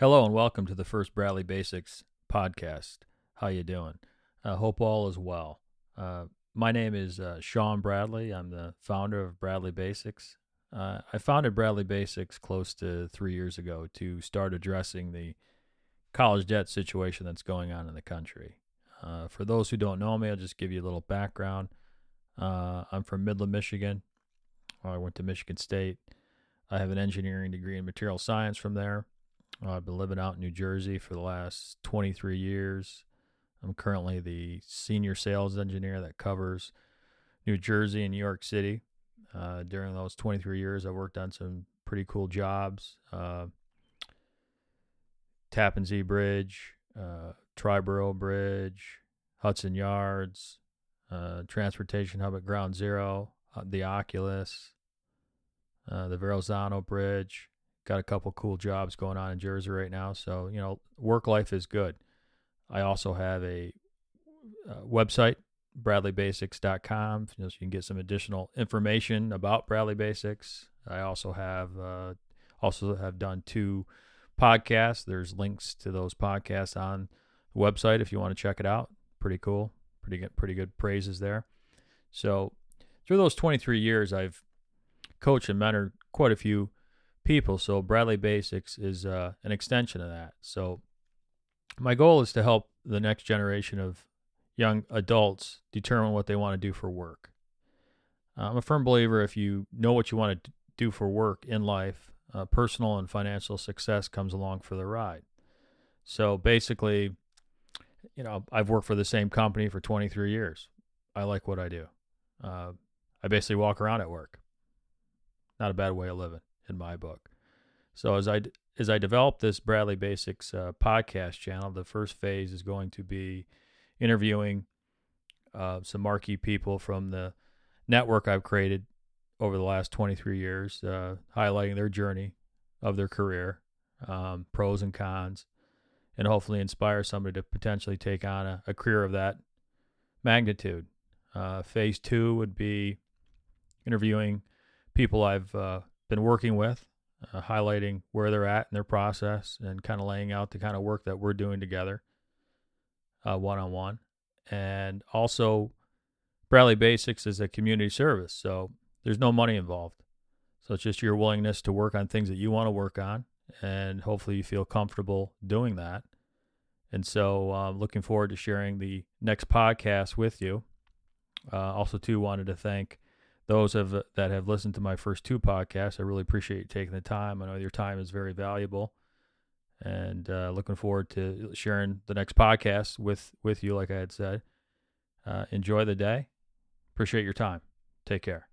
Hello and welcome to the first Bradley Basics podcast. How you doing? I uh, hope all is well. Uh, my name is uh, Sean Bradley. I'm the founder of Bradley Basics. Uh, I founded Bradley Basics close to three years ago to start addressing the college debt situation that's going on in the country. Uh, for those who don't know me, I'll just give you a little background. Uh, I'm from Midland, Michigan. I went to Michigan State. I have an engineering degree in material science from there. I've been living out in New Jersey for the last 23 years. I'm currently the senior sales engineer that covers New Jersey and New York City. Uh, during those 23 years, I worked on some pretty cool jobs. Uh, Tappan Zee Bridge, uh, Triborough Bridge, Hudson Yards, uh, Transportation Hub at Ground Zero, uh, the Oculus, uh, the Verrazano Bridge. Got a couple cool jobs going on in Jersey right now. So, you know, work life is good. I also have a uh, website, bradleybasics.com, you know, so you can get some additional information about Bradley Basics. I also have uh, also have done two podcasts. There's links to those podcasts on the website if you want to check it out. Pretty cool. Pretty good, pretty good praises there. So through those 23 years, I've coached and mentored quite a few people. So Bradley Basics is uh, an extension of that. So my goal is to help the next generation of young adults determine what they want to do for work. I'm a firm believer if you know what you want to do for work in life, uh, personal and financial success comes along for the ride. So basically, you know, I've worked for the same company for 23 years. I like what I do. Uh, I basically walk around at work. Not a bad way of living in my book. So as I as I develop this Bradley Basics uh, podcast channel, the first phase is going to be interviewing uh, some marquee people from the network I've created over the last 23 years, uh, highlighting their journey of their career, um, pros and cons, and hopefully inspire somebody to potentially take on a, a career of that magnitude. Uh, phase two would be interviewing people I've uh, been working with, uh, highlighting where they're at in their process and kind of laying out the kind of work that we're doing together one on one. And also, Bradley Basics is a community service, so there's no money involved. So it's just your willingness to work on things that you want to work on, and hopefully you feel comfortable doing that. And so, uh, looking forward to sharing the next podcast with you. Uh, also, too, wanted to thank those have, that have listened to my first two podcasts. I really appreciate you taking the time. I know your time is very valuable, and uh, looking forward to sharing the next podcast with with you. Like I had said, uh, enjoy the day. Appreciate your time. Take care.